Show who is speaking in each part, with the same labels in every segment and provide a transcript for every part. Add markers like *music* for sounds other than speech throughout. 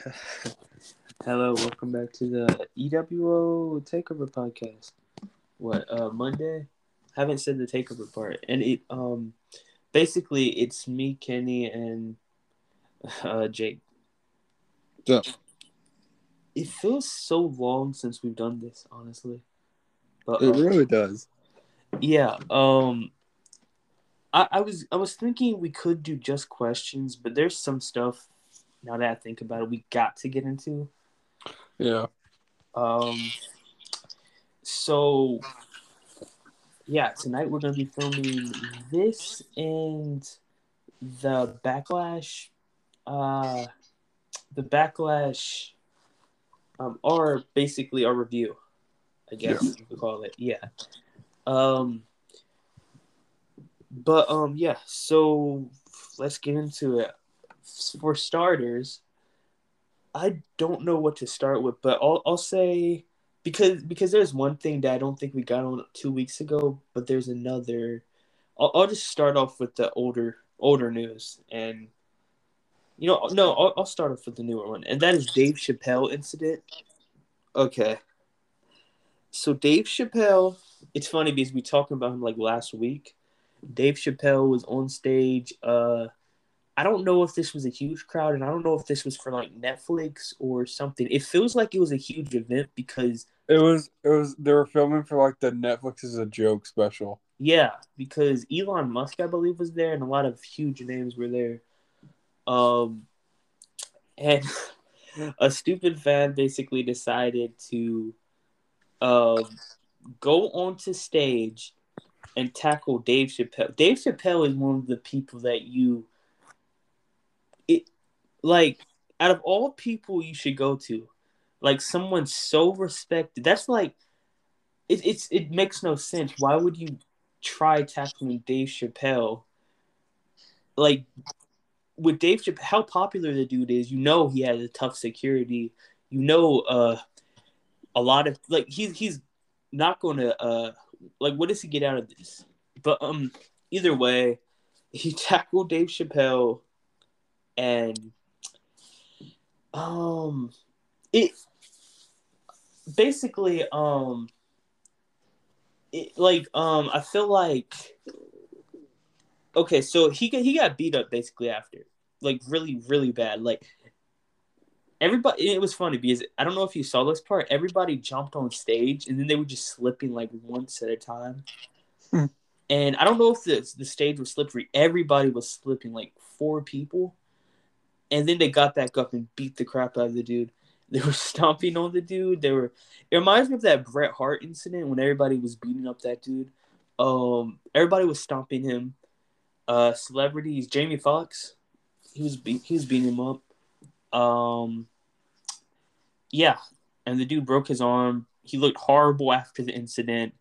Speaker 1: *laughs* Hello, welcome back to the EWO Takeover podcast. What uh Monday? Haven't said the takeover part, and it um basically it's me, Kenny, and *laughs* uh Jake.
Speaker 2: Yeah.
Speaker 1: It feels so long since we've done this, honestly. But
Speaker 2: It
Speaker 1: uh,
Speaker 2: really does.
Speaker 1: yeah, um, I, I was I was thinking we could do just questions, but there's some stuff now that I think about it, we got to get into.
Speaker 2: Yeah.
Speaker 1: Um, so yeah, tonight we're gonna be filming this and the backlash, uh, the backlash, um, or basically our review, I guess you could call it. Yeah. Um. But um, yeah. So let's get into it. For starters, I don't know what to start with, but I'll I'll say because because there's one thing that I don't think we got on two weeks ago, but there's another. I'll, I'll just start off with the older older news, and you know no, I'll, I'll start off with the newer one, and that is Dave Chappelle incident. Okay. So Dave Chappelle, it's funny because we talked about him like last week. Dave Chappelle was on stage. Uh, I don't know if this was a huge crowd, and I don't know if this was for like Netflix or something. It feels like it was a huge event because
Speaker 2: It was it was they were filming for like the Netflix is a joke special.
Speaker 1: yeah, because Elon Musk, I believe, was there, and a lot of huge names were there. Um, and *laughs* a stupid fan basically decided to, um, go onto stage and tackle Dave Chappelle. Dave Chappelle is one of the people that you, like, out of all people you should go to, like someone so respected. That's like, it, it's it makes no sense. Why would you try tackling Dave Chappelle? Like with Dave Chappelle, how popular the dude is, you know he has a tough security. You know, uh, a lot of like he's he's not going to uh like what does he get out of this? But um, either way, he *laughs* tackled Dave Chappelle, and um, it basically um, it like um, I feel like okay, so he got he got beat up basically after, like really really bad, like. Everybody, it was funny because I don't know if you saw this part. Everybody jumped on stage and then they were just slipping like once at a time.
Speaker 2: Hmm.
Speaker 1: And I don't know if the the stage was slippery. Everybody was slipping, like four people. And then they got back up and beat the crap out of the dude. *laughs* They were stomping on the dude. They were. It reminds me of that Bret Hart incident when everybody was beating up that dude. Um, everybody was stomping him. Uh, celebrities, Jamie Foxx, he was be- he was beating him up. Um, yeah, and the dude broke his arm. He looked horrible after the incident,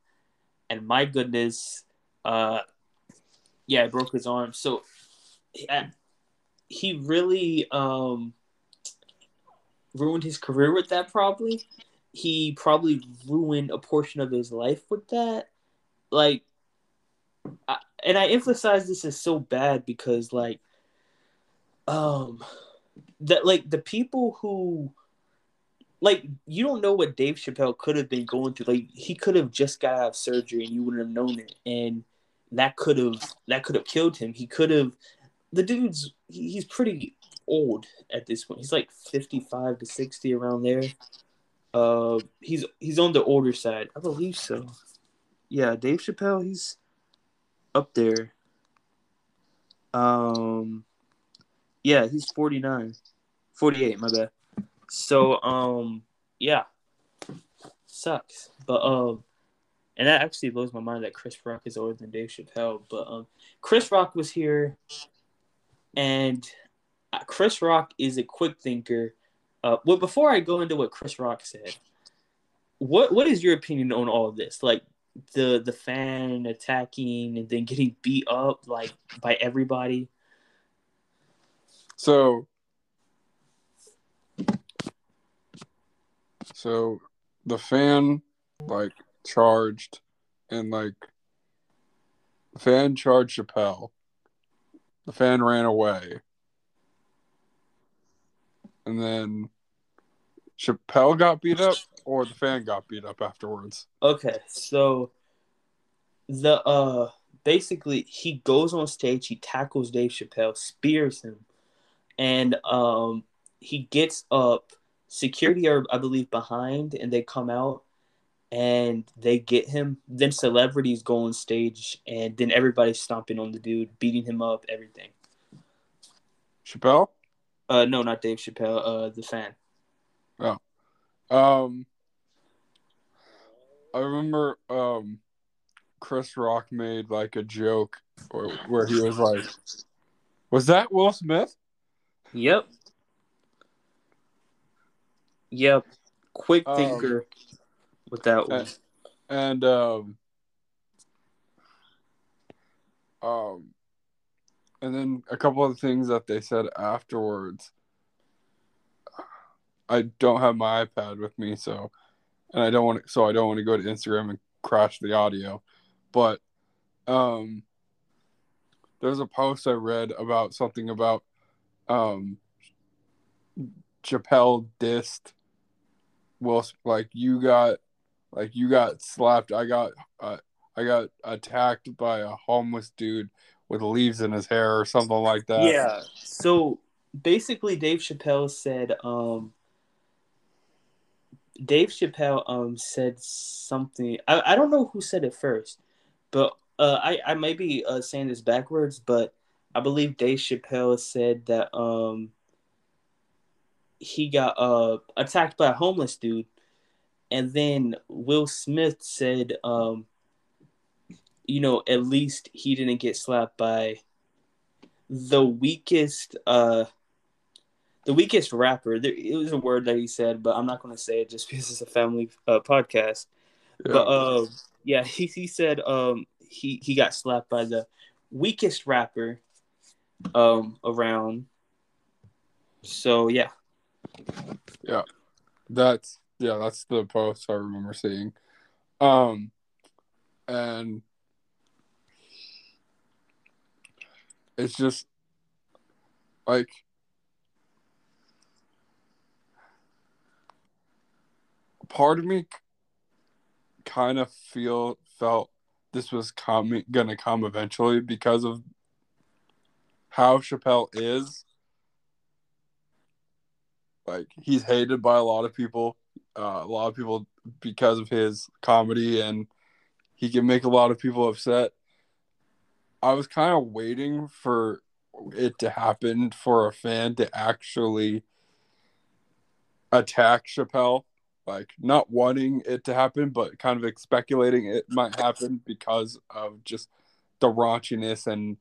Speaker 1: and my goodness, uh, yeah, it broke his arm. So, yeah, he really um ruined his career with that. Probably, he probably ruined a portion of his life with that. Like, I, and I emphasize this is so bad because like, um, that like the people who like you don't know what Dave Chappelle could have been going through. Like he could have just got out of surgery and you wouldn't have known it, and that could have that could have killed him. He could have. The dude's he's pretty old at this point. He's like fifty five to sixty around there. Uh, he's he's on the older side, I believe so. Yeah, Dave Chappelle, he's up there. Um, yeah, he's 49, 48, my bad. So, um, yeah, sucks. But, um, and that actually blows my mind that Chris Rock is older than Dave Chappelle. But, um, Chris Rock was here, and uh, Chris Rock is a quick thinker. Uh, well, before I go into what Chris Rock said, what what is your opinion on all of this? Like the the fan attacking and then getting beat up like by everybody.
Speaker 2: So so the fan like charged and like fan charged Chappelle. The fan ran away. and then Chappelle got beat up, or the fan got beat up afterwards.
Speaker 1: Okay, so the uh basically he goes on stage, he tackles Dave Chappelle, spears him, and um he gets up. Security are I believe behind, and they come out and they get him. Then celebrities go on stage, and then everybody's stomping on the dude, beating him up, everything.
Speaker 2: Chappelle?
Speaker 1: Uh, no, not Dave Chappelle. Uh, the fan.
Speaker 2: Oh, um, I remember um, Chris Rock made like a joke where, where he was like, "Was that Will Smith?"
Speaker 1: Yep. Yep. Quick
Speaker 2: Um,
Speaker 1: thinker with that one.
Speaker 2: and um um and then a couple of things that they said afterwards i don't have my ipad with me so and i don't want to so i don't want to go to instagram and crash the audio but um there's a post i read about something about um chappelle dissed will like you got like you got slapped i got uh, i got attacked by a homeless dude with leaves in his hair or something like that
Speaker 1: Yeah. So basically, Dave Chappelle said, um, Dave Chappelle um said something. I, I don't know who said it first, but uh, I I might be uh, saying this backwards, but I believe Dave Chappelle said that um he got uh attacked by a homeless dude, and then Will Smith said um you know at least he didn't get slapped by the weakest uh the weakest rapper. There it was a word that he said but i'm not going to say it just *laughs* because it's a family uh, podcast.
Speaker 2: Yeah.
Speaker 1: but uh yeah *laughs* he, he said um he he got slapped by the weakest rapper um around. So yeah.
Speaker 2: Yeah, that's yeah that's the post i remember seeing um and it's just like part of me kind of feel felt this was coming gonna come eventually because of how Chappelle is. Like he's hated by a lot of people, uh, a lot of people because of his comedy, and he can make a lot of people upset. I was kind of waiting for it to happen for a fan to actually attack Chappelle like not wanting it to happen, but kind of speculating it might happen because of just the raunchiness and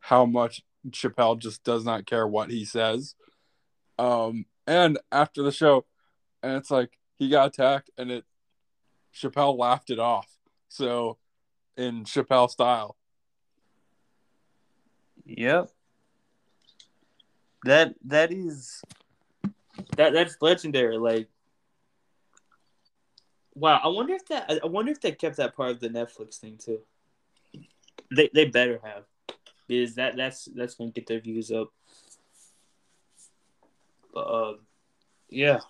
Speaker 2: how much Chappelle just does not care what he says. Um, and after the show, and it's like he got attacked, and it Chappelle laughed it off. So, in Chappelle style,
Speaker 1: Yep. That that is that that's legendary. Like, wow. I wonder if that I wonder if they kept that part of the Netflix thing too. They they better have, because that that's that's gonna get their views up. But um, yeah.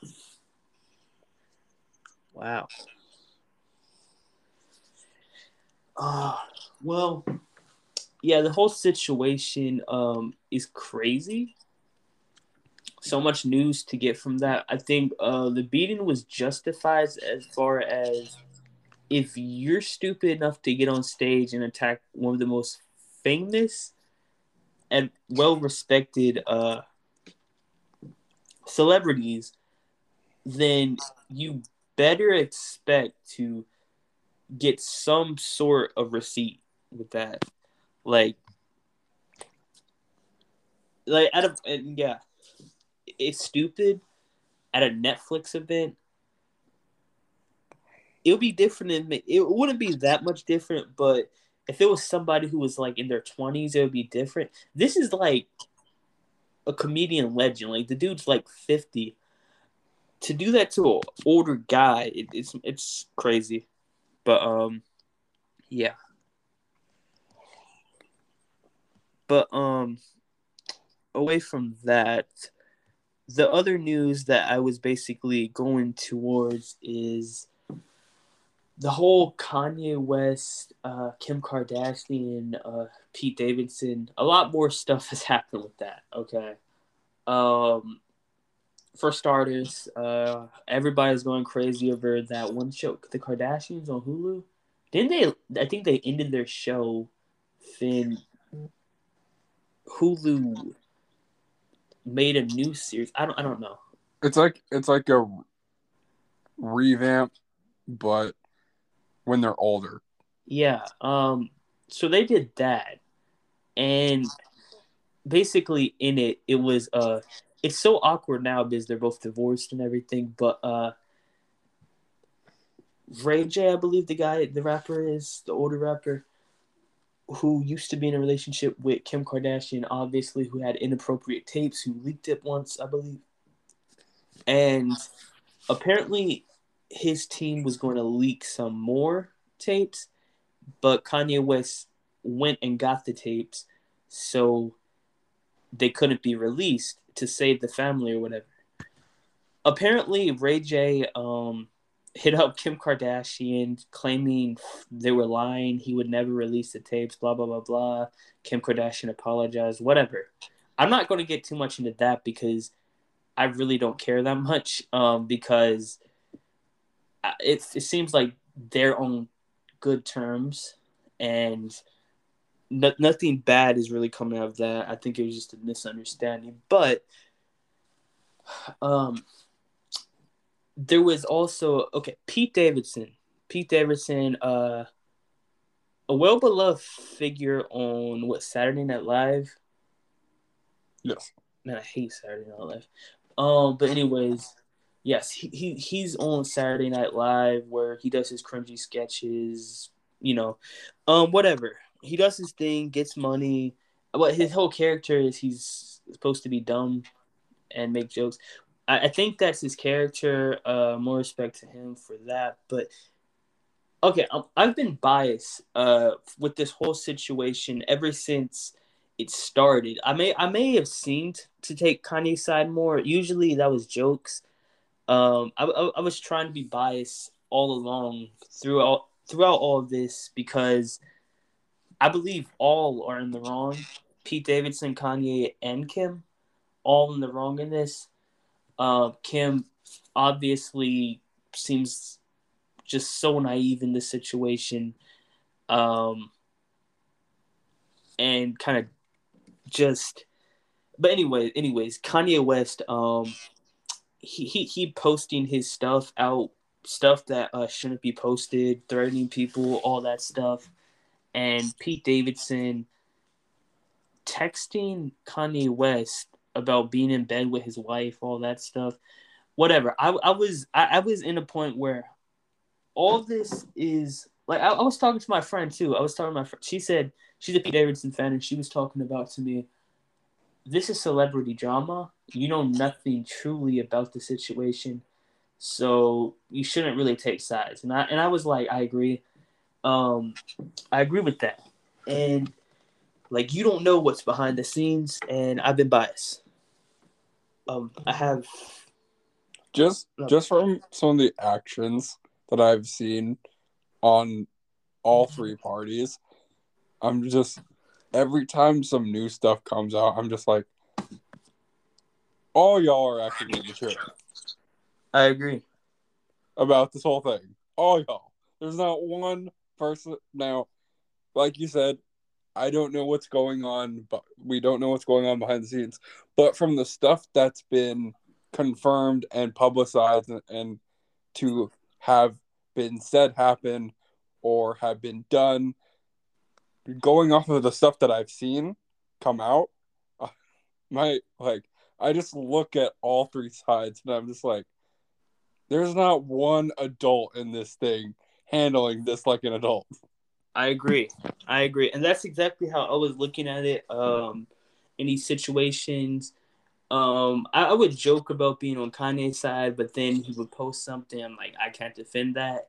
Speaker 1: Wow. Ah, well, yeah, the whole situation um is crazy. So much news to get from that. I think uh the beating was justified as far as if you're stupid enough to get on stage and attack one of the most famous and well respected uh celebrities, then you better expect to get some sort of receipt with that. Like, like of and yeah, it's stupid. At a Netflix event, it would be different. In, it wouldn't be that much different, but if it was somebody who was like in their twenties, it would be different. This is like a comedian legend. Like the dude's like fifty. To do that to an older guy, it, it's it's crazy. But um, yeah. But um, away from that, the other news that I was basically going towards is the whole Kanye West, uh, Kim Kardashian, uh, Pete Davidson. A lot more stuff has *laughs* happened with that. Okay. Um, for starters, uh, everybody's going crazy over that one show, the Kardashians on Hulu. Didn't they? I think they ended their show. Finn Hulu made a new series. I don't. I don't know.
Speaker 2: It's like it's like a revamp, but when they're older.
Speaker 1: Yeah. Um. So they did that, and basically in it, it was uh, it's so awkward now because they're both divorced and everything. But uh, Ray J, I believe the guy, the rapper is the older rapper who used to be in a relationship with Kim Kardashian, obviously, who had inappropriate tapes, who leaked it once, I believe. And apparently, his team was going to leak some more tapes, but Kanye West went and got the tapes, so they couldn't be released to save the family or whatever. Apparently, Ray J um, hit up Kim Kardashian claiming they were lying. He would never release the tapes, blah, blah, blah, blah. Kim Kardashian apologized, whatever. I'm not going to get too much into that because I really don't care that much um, because it, it seems like they're on good terms and no, nothing bad is really coming out of that. I think it was just a misunderstanding. But um, there was also okay Pete Davidson. Pete Davidson, uh, a well beloved figure on what Saturday Night Live.
Speaker 2: Yes.
Speaker 1: Man, I hate Saturday Night Live. Um, but anyways, yes, he, he he's on Saturday Night Live where he does his cringy sketches. You know, um, whatever. He does his thing, gets money. But his whole character is, he's supposed to be dumb and make jokes. I, I think that's his character. Uh, more respect to him for that. But okay, um, I've been biased uh, with this whole situation ever since it started. I may I may have seemed to take Kanye's side more. Usually that was jokes. Um, I, I, I was trying to be biased all along throughout throughout all of this because I believe all are in the wrong. Pete Davidson, Kanye, and Kim, all in the wrong in this. Uh, Kim obviously seems just so naive in this situation, um, and kind of just. But anyway, anyways, Kanye West, um, he he he posting his stuff out, stuff that uh, shouldn't be posted, threatening people, all that stuff, and Pete Davidson texting Kanye West about being in bed with his wife, all that stuff. Whatever. I, I was I, I was in a point where all this is like I, I was talking to my friend too. I was talking to my friend. She said she's a Pete Davidson fan, and she was talking about to me. This is celebrity drama. You know nothing truly about the situation, so you shouldn't really take sides. And I and I was like, I agree. Um, I agree with that. And like you don't know what's behind the scenes, and I've been biased um, I have
Speaker 2: just just from some of the actions that I've seen on all three parties, I'm just every time some new stuff comes out, I'm just like, all y'all are acting immature.
Speaker 1: I agree
Speaker 2: about this whole thing. All y'all. There's not one person now. Like you said, I don't know what's going on, but we don't know what's going on behind the scenes. But from the stuff that's been confirmed and publicized and, and to have been said happen or have been done, going off of the stuff that I've seen come out, *laughs* my like I just look at all three sides and I'm just like, there's not one adult in this thing handling this like an adult.
Speaker 1: I agree. I agree, and that's exactly how I was looking at it. Um, in these situations, um, I, I would joke about being on Kanye's side, but then he would post something I'm like, I can't defend that,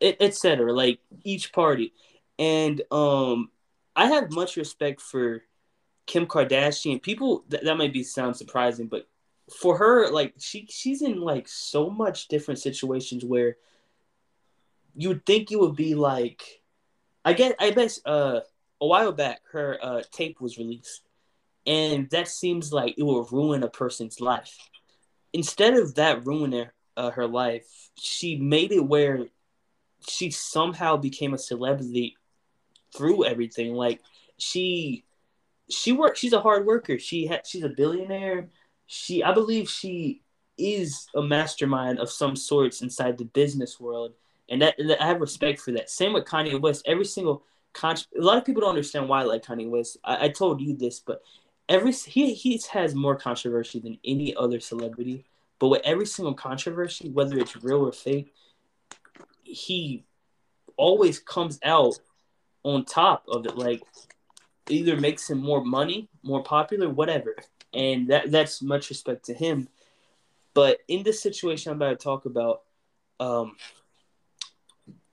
Speaker 1: etc. Like each party, and um, I have much respect for Kim Kardashian. People that, that might be sound surprising, but for her, like she she's in like so much different situations where you would think it would be like, I guess I guess uh a while back her uh tape was released, and that seems like it will ruin a person's life. Instead of that ruining uh, her life, she made it where she somehow became a celebrity through everything. Like she she works she's a hard worker. She ha- she's a billionaire. She I believe she is a mastermind of some sorts inside the business world. And that, that I have respect for that. Same with Kanye West. Every single con- a lot of people don't understand why I like Kanye West. I, I told you this, but every he he has more controversy than any other celebrity. But with every single controversy, whether it's real or fake, he always comes out on top of it. Like either makes him more money, more popular, whatever. And that that's much respect to him. But in this situation I'm about to talk about, um,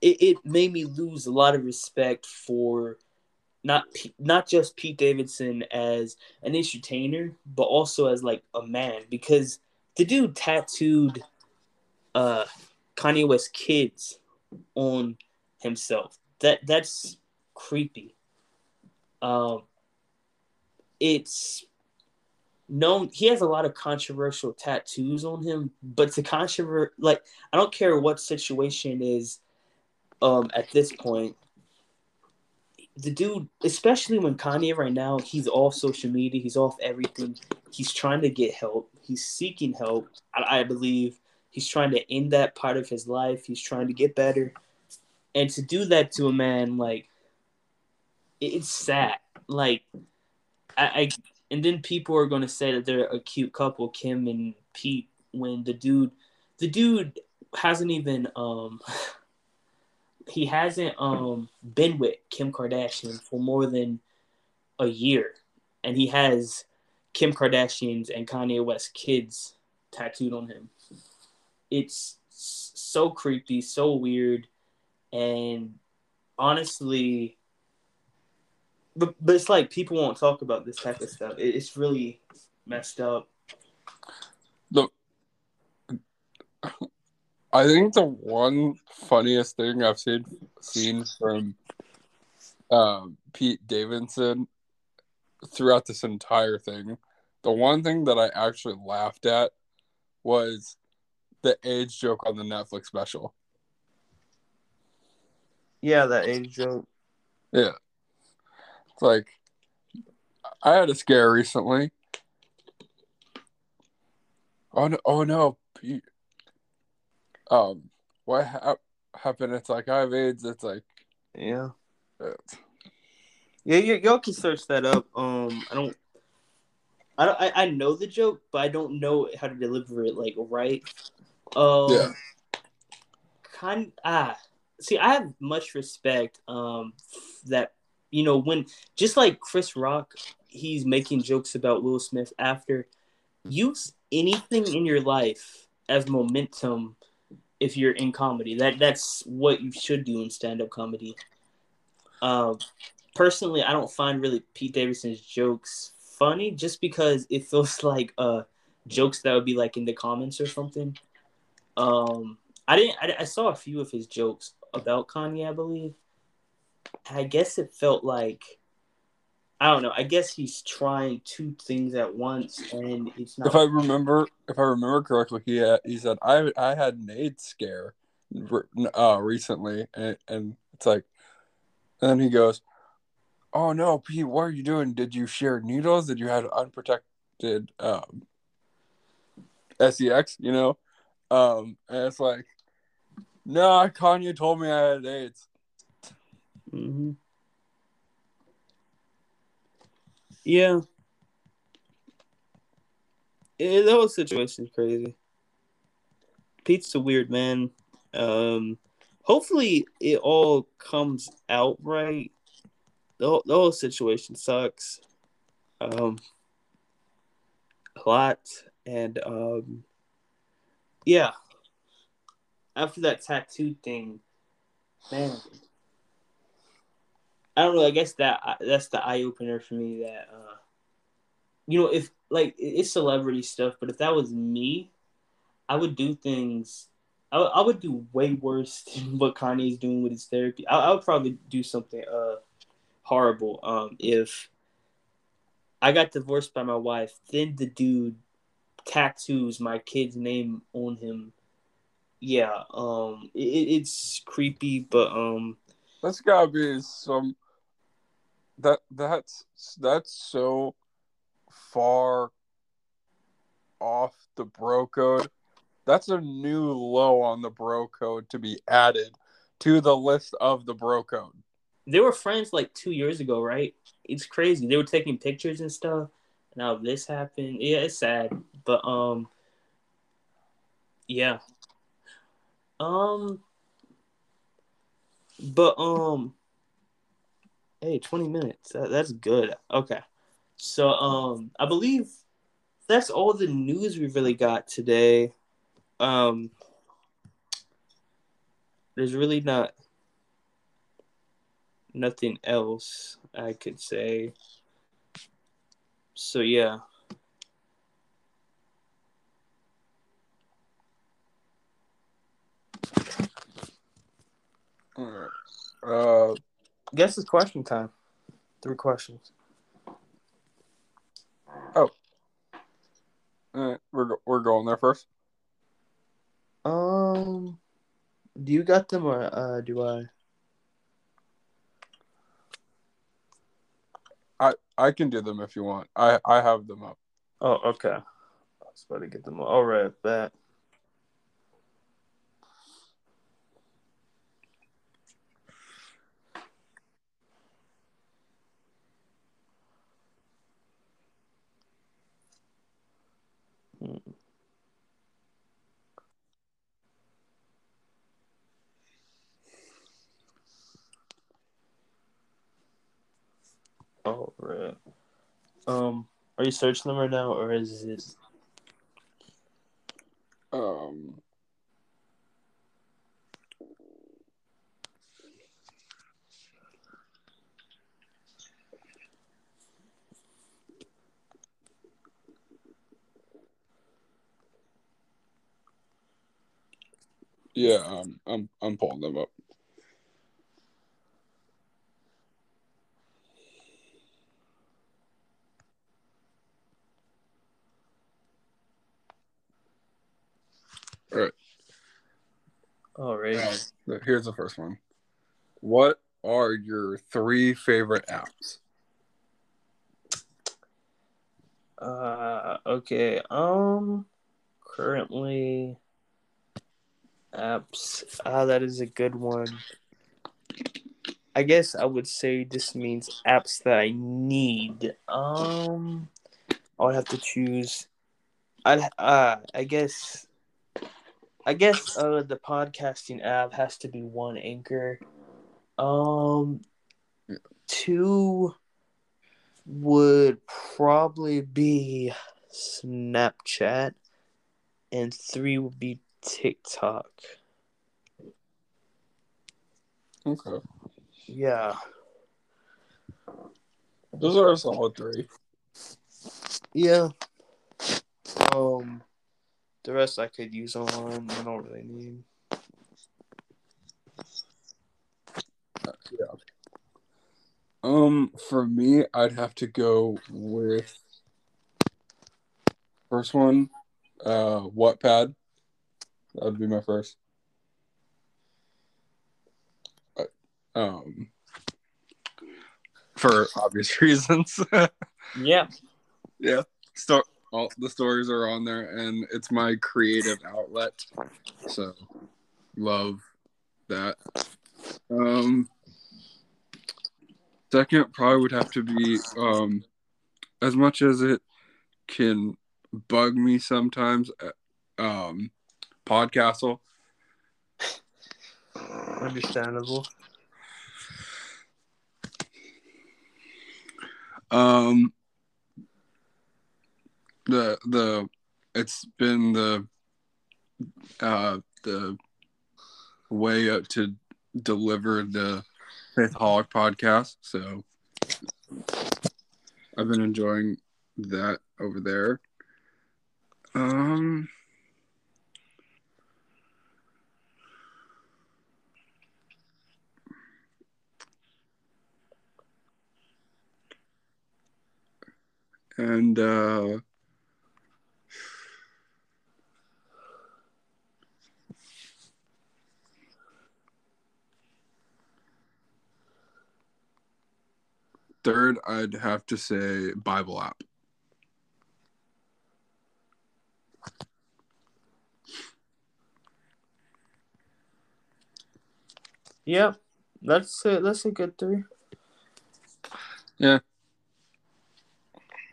Speaker 1: it, it made me lose a lot of respect for not not just Pete Davidson as an entertainer, but also as like a man because the dude tattooed uh Kanye West kids on himself. That that's creepy. Um, it's known he has a lot of controversial tattoos on him, but to controvert like I don't care what situation is um at this point. The dude, especially when Kanye right now, he's off social media, he's off everything. He's trying to get help. He's seeking help. I, I believe he's trying to end that part of his life. He's trying to get better and to do that to a man like it's sad like I, I and then people are going to say that they're a cute couple kim and pete when the dude the dude hasn't even um *laughs* he hasn't um been with kim kardashian for more than a year. And he has kim kardashian's and kanye west kids tattooed on him. It's so creepy so weird. And honestly but, but it's like people won't talk about this type of stuff. It, it's really messed up.
Speaker 2: Look i think the one funniest thing i've seen seen from um, pete davidson throughout this entire thing the one thing that i actually laughed at was the age joke on the netflix special
Speaker 1: yeah, that age joke.
Speaker 2: Yeah. It's like I had a scare recently. Oh no! Oh no! Um, what ha- happened? It's like I have AIDS. It's like
Speaker 1: yeah, it's... yeah. Y- y'all can search that up. Um, I don't. I, don't, I I know the joke, but I don't know how to deliver it like right. Um, yeah. Kind ah see, I have much respect um that you know when just like Chris Rock, he's making jokes about Will Smith after use anything in your life as momentum if you're in comedy. That that's what you should do in stand up comedy. Um, personally, I don't find really Pete Davidson's jokes funny just because it feels *laughs* like uh jokes that would be like in the comments or something. Um, I didn't. I, I saw a few of his jokes about Kanye, I believe. I guess it felt like I don't know. I guess he's trying two things at once, and it's not.
Speaker 2: If I remember, if I remember correctly, he had, he said I I had an AIDS scare, uh, recently, and and it's like, and then he goes, "Oh no, Pete, what are you doing? Did you share needles? Did you have unprotected um, sex? You know?" Um, and it's like, no, Kanye told me I had AIDS.
Speaker 1: Mm-hmm. Yeah. yeah. The whole situation's crazy. Pete's a weird man. Um, hopefully, it all comes out right. The whole, the whole situation sucks. Um, a lot, and um, yeah, after that tattoo thing, man, I don't know. I guess that that's the eye opener for me. That uh, you know, if like it's celebrity stuff, but if that was me, I would do things. I, I would do way worse *laughs* than what Kanye is doing with his therapy. I, I would probably do something uh horrible. Um, if I got divorced by my wife, then the dude tattoos my kid's name on him. Yeah, um, it, it's creepy, but um,
Speaker 2: that's gotta be some. That that's that's so far off the bro code. That's a new low on the bro code to be added to the list of the bro code.
Speaker 1: They were friends like two years ago, right? It's crazy. They were taking pictures and stuff. Now this happened. Yeah, it's sad, but um, yeah. Um, but um, hey, twenty minutes. That, that's good. Okay, so um, I believe that's all the news we've really got today. Um, there's really not nothing else I could say. So yeah.
Speaker 2: All right. Uh,
Speaker 1: guess it's question time. Three questions.
Speaker 2: Oh. All right, we're we're going there first.
Speaker 1: Um, do you got them or uh, do I?
Speaker 2: I I can do them if you want. I I have them up.
Speaker 1: Oh, okay. I was about to get them. All right, bet. All right. Um, are you searching them right now, or is it?
Speaker 2: Um. Yeah, um, I'm I'm pulling them up. All right.
Speaker 1: All right.
Speaker 2: Uh, here's the first one. What are your three favorite apps?
Speaker 1: Uh, okay. Um, currently, apps. Ah, that is a good one. I guess I would say this means apps that I need. Um, I would have to choose. I uh, I guess. I guess uh the podcasting app has to be one anchor. Um, two would probably be Snapchat, and three would be TikTok.
Speaker 2: Okay.
Speaker 1: Yeah.
Speaker 2: Those are a solid three.
Speaker 1: Yeah. Um, the rest I could use on. I don't really need.
Speaker 2: Yeah. Um, for me, I'd have to go with first one, uh, Wattpad. That would be my first. Um, for obvious *laughs* reasons.
Speaker 1: Yeah.
Speaker 2: yeah. Start all the stories are on there, and it's my creative outlet. So, love that. Um, second probably would have to be um, as much as it can bug me sometimes. uh, Um, Podcastle.
Speaker 1: Understandable.
Speaker 2: Um, the the it's been the uh the way up to deliver the Faithaholic podcast. So I've been enjoying that over there. Um. And uh third I'd have to say Bible app.
Speaker 1: Yeah, that's a, that's a good three.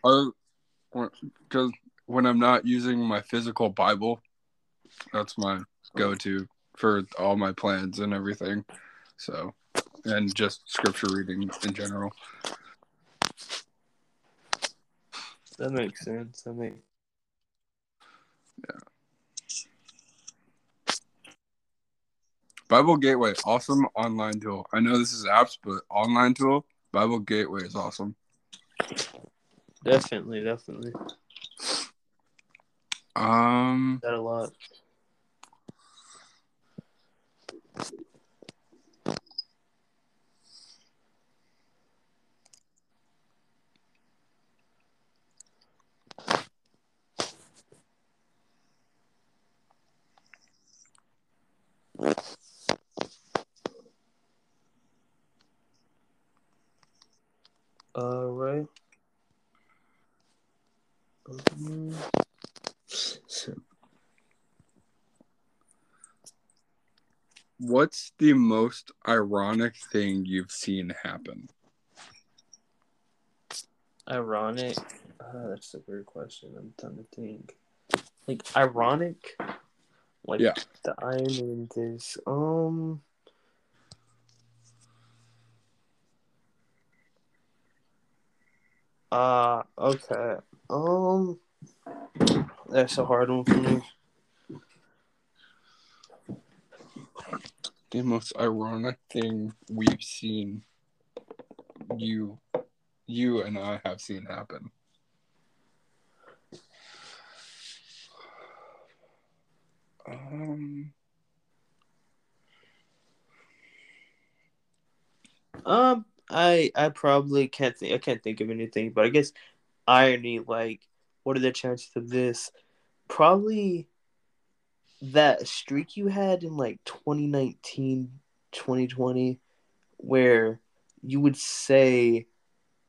Speaker 2: Because when I'm not using my physical Bible, that's my go-to for all my plans and everything. So, and just scripture reading in general.
Speaker 1: That makes sense. That makes. Yeah.
Speaker 2: Bible Gateway, awesome online tool. I know this is apps, but online tool, Bible Gateway is awesome.
Speaker 1: Definitely, definitely.
Speaker 2: Um,
Speaker 1: That a lot. All right.
Speaker 2: What's the most ironic thing you've seen happen?
Speaker 1: ironic. Uh, that's a weird question. I'm trying to think. Like ironic. Like
Speaker 2: Yeah.
Speaker 1: the Iron in this. Um. Uh okay. Um that's a hard one for me.
Speaker 2: The most ironic thing we've seen you you and I have seen happen. Um
Speaker 1: Um I I probably can't think I can't think of anything, but I guess irony, like what are the chances of this? Probably that streak you had in like 2019, 2020, where you would say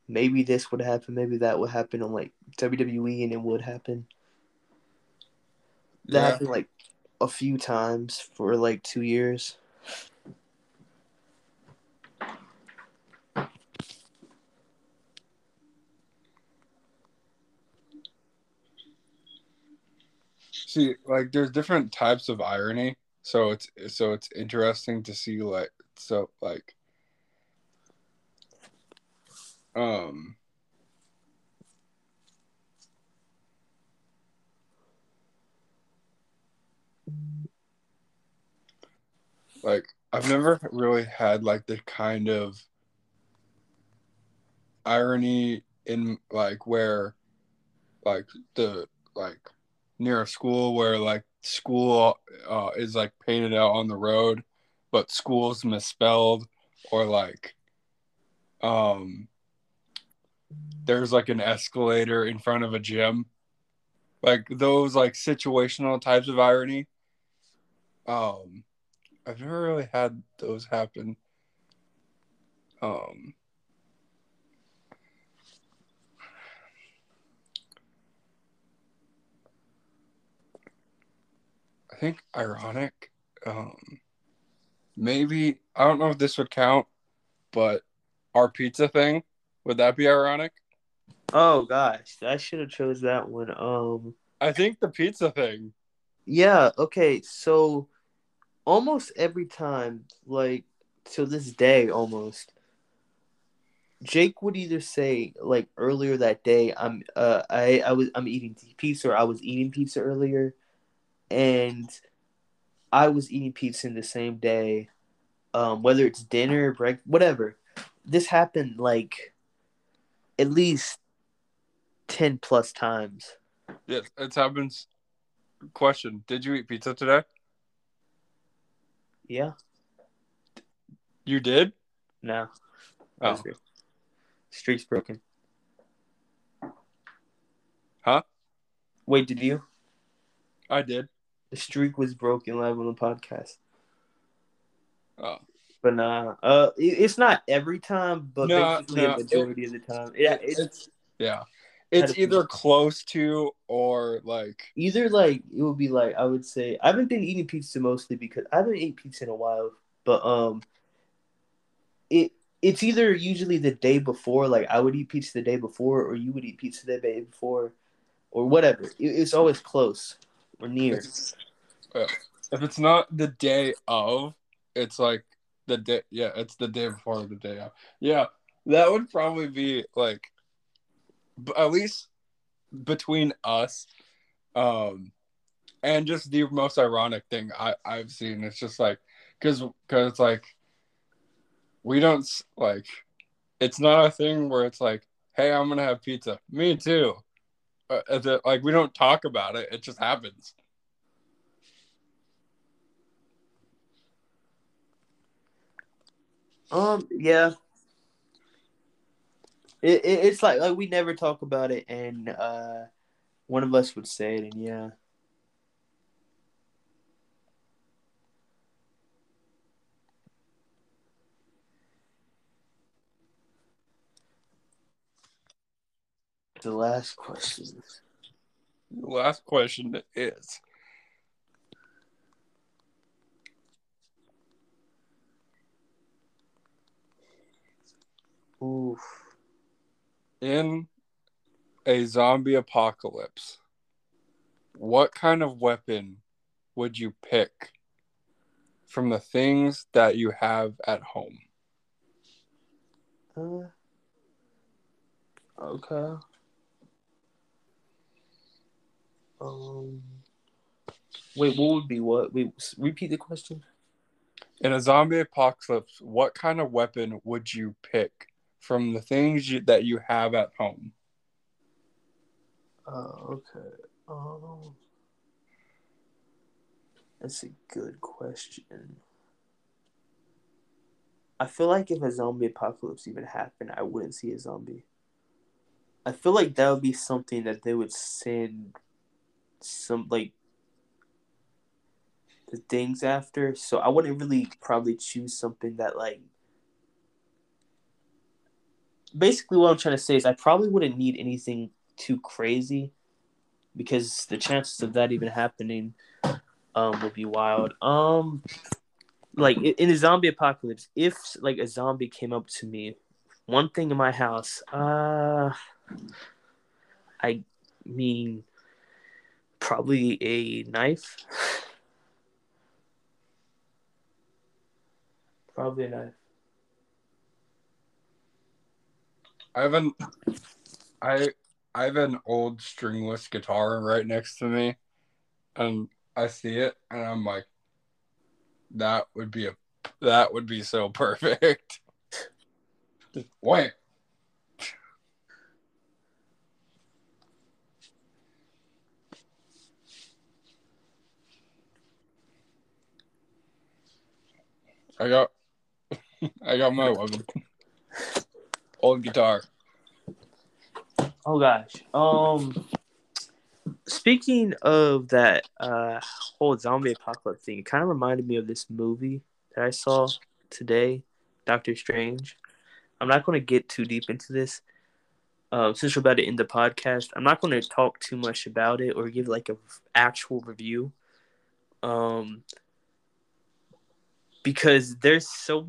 Speaker 1: maybe this would happen, maybe that would happen on like WWE and it would happen. That
Speaker 2: yeah.
Speaker 1: happened like a few times for like two years.
Speaker 2: See, like there's different types of irony. So it's so it's interesting to see like so like um like I've never really had like the kind of irony in like where like the like near a school where like school uh, is like painted out on the road but school's misspelled or like um there's like an escalator in front of a gym. Like those like situational types of irony um i've never really had those happen. Um I think ironic. Um, maybe I don't know if this would count, but our pizza thing would that be ironic?
Speaker 1: Oh gosh, I should have chose that one. Um
Speaker 2: I think the pizza thing.
Speaker 1: Yeah, okay. So almost every time, like to this day almost, Jake would either say like earlier that day, I'm uh I, I was I'm eating pizza or I was eating pizza earlier and I was eating pizza in the same day. Um, whether it's dinner, break, whatever. This happened like at least ten plus times.
Speaker 2: Yes, it's happens. Question: Did you eat pizza today?
Speaker 1: Yeah.
Speaker 2: You did.
Speaker 1: No.
Speaker 2: Oh.
Speaker 1: Streak's broken.
Speaker 2: Huh?
Speaker 1: Wait, did you?
Speaker 2: I did.
Speaker 1: The streak was broken live on the podcast.
Speaker 2: Oh.
Speaker 1: But nah, uh, it's not every time, but
Speaker 2: No,
Speaker 1: basically
Speaker 2: no,
Speaker 1: majority of the time. Yeah,
Speaker 2: It-
Speaker 1: it's,
Speaker 2: yeah. It's either close to or like
Speaker 1: either like it would be like I would say I haven't been eating pizza mostly because I haven't ate pizza in a while, but um, it it's either usually the day before, like I would eat pizza the day before, or you would eat pizza the day before, or whatever. It, it's always close or near.
Speaker 2: If it's not the day of, it's like the day. Yeah, it's the day before the day of. Yeah, that would probably be like, at least between us, um, and just the most ironic thing I I've seen. It's just like because because it's like we don't like it's not a thing where it's like hey i'm gonna have pizza me too uh, like we don't talk about it it just happens
Speaker 1: Um, yeah. It, it it's like like we never talk about it, and uh, one of us would say it, and yeah. The last question.
Speaker 2: The last question is
Speaker 1: Oof.
Speaker 2: in a zombie apocalypse what kind of weapon would you pick from the things that you have at home
Speaker 1: Uh, okay. Um. Wait, what would be what? Wait, repeat the question.
Speaker 2: in a zombie apocalypse what kind of weapon would you pick from the things you, that you have at home
Speaker 1: Oh, okay. Um, that's a good question. I feel like if a zombie apocalypse even happened, I wouldn't see a zombie. I feel like that would be something that they would send some like the things after. So I wouldn't really probably choose something that like. Basically, what I'm trying to say is I probably wouldn't need anything too crazy because the chances of that even happening um would be wild. Um like in a zombie apocalypse, if like a zombie came up to me, one thing in my house, uh I mean probably a knife. *laughs* probably a knife.
Speaker 2: I have an I I have an old stringless guitar right next to me, and I see it, and I'm like, that would be a that would be so perfect. *laughs* Wait. I got *laughs* I got my weapon. Old guitar.
Speaker 1: Oh gosh. Um speaking of that uh whole zombie apocalypse thing, it kind of reminded me of this movie that I saw today, Doctor Strange. I'm not going to get too deep into this. Um, since we're about to end the podcast, I'm not going to talk too much about it or give like a actual review. Um, because there's so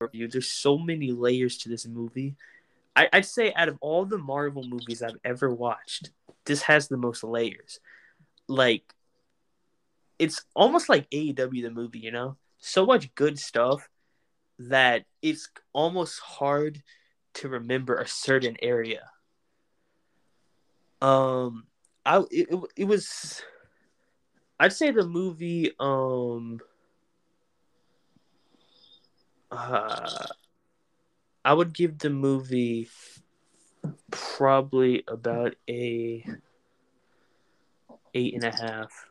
Speaker 1: review, there's so many layers to this movie. I, I'd say out of all the Marvel movies I've ever watched, this has the most layers. Like, it's almost like AEW the movie, you know? So much good stuff that it's almost hard to remember a certain area. Um, I it, it was, I'd say the movie um. Uh, I would give the movie probably about a eight and a half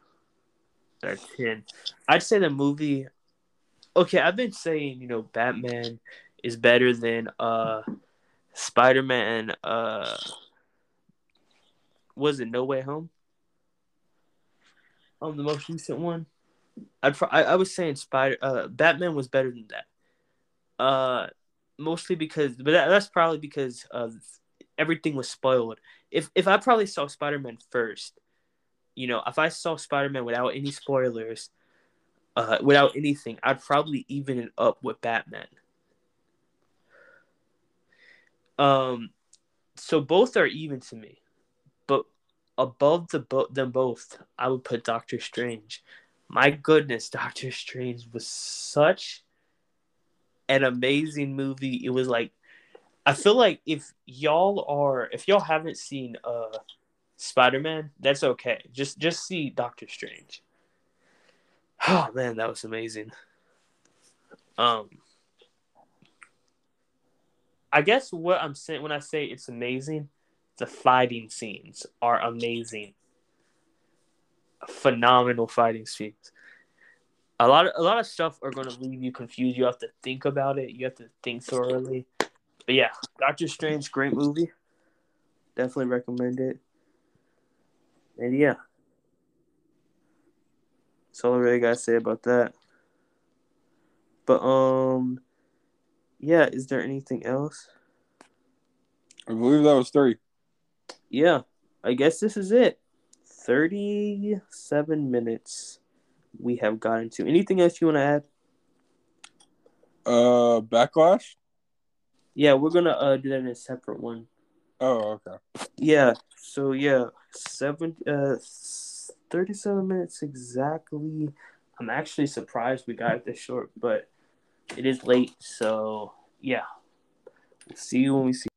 Speaker 1: or ten. I'd say the movie. Okay, I've been saying you know Batman is better than uh Spider Man. Uh, was it No Way Home? Um, the most recent one. I'd I, I was saying Spider uh Batman was better than that. Uh, mostly because, but that, that's probably because uh everything was spoiled. If if I probably saw Spider Man first, you know, if I saw Spider Man without any spoilers, uh, without anything, I'd probably even it up with Batman. Um, so both are even to me, but above the bo- them both, I would put Doctor Strange. My goodness, Doctor Strange was such an amazing movie. It was like I feel like if y'all are if y'all haven't seen uh Spider-Man, that's okay. Just just see Doctor Strange. Oh man, that was amazing. Um I guess what I'm saying when I say it's amazing, the fighting scenes are amazing. Phenomenal fighting scenes. A lot of a lot of stuff are going to leave you confused. You have to think about it. You have to think thoroughly. But yeah, Doctor Strange, great movie. Definitely recommend it. And yeah, that's all I really gotta say about that. But um, yeah, is there anything else?
Speaker 2: I believe that was three.
Speaker 1: Yeah, I guess this is it. Thirty-seven minutes we have gotten to. Anything else you want to add?
Speaker 2: Uh, backlash.
Speaker 1: Yeah, we're gonna uh do that in a separate one.
Speaker 2: Oh, okay.
Speaker 1: Yeah. So yeah, seven uh, thirty-seven minutes exactly. I'm actually surprised we got it this short, but it is late. So yeah, we'll see you when we see.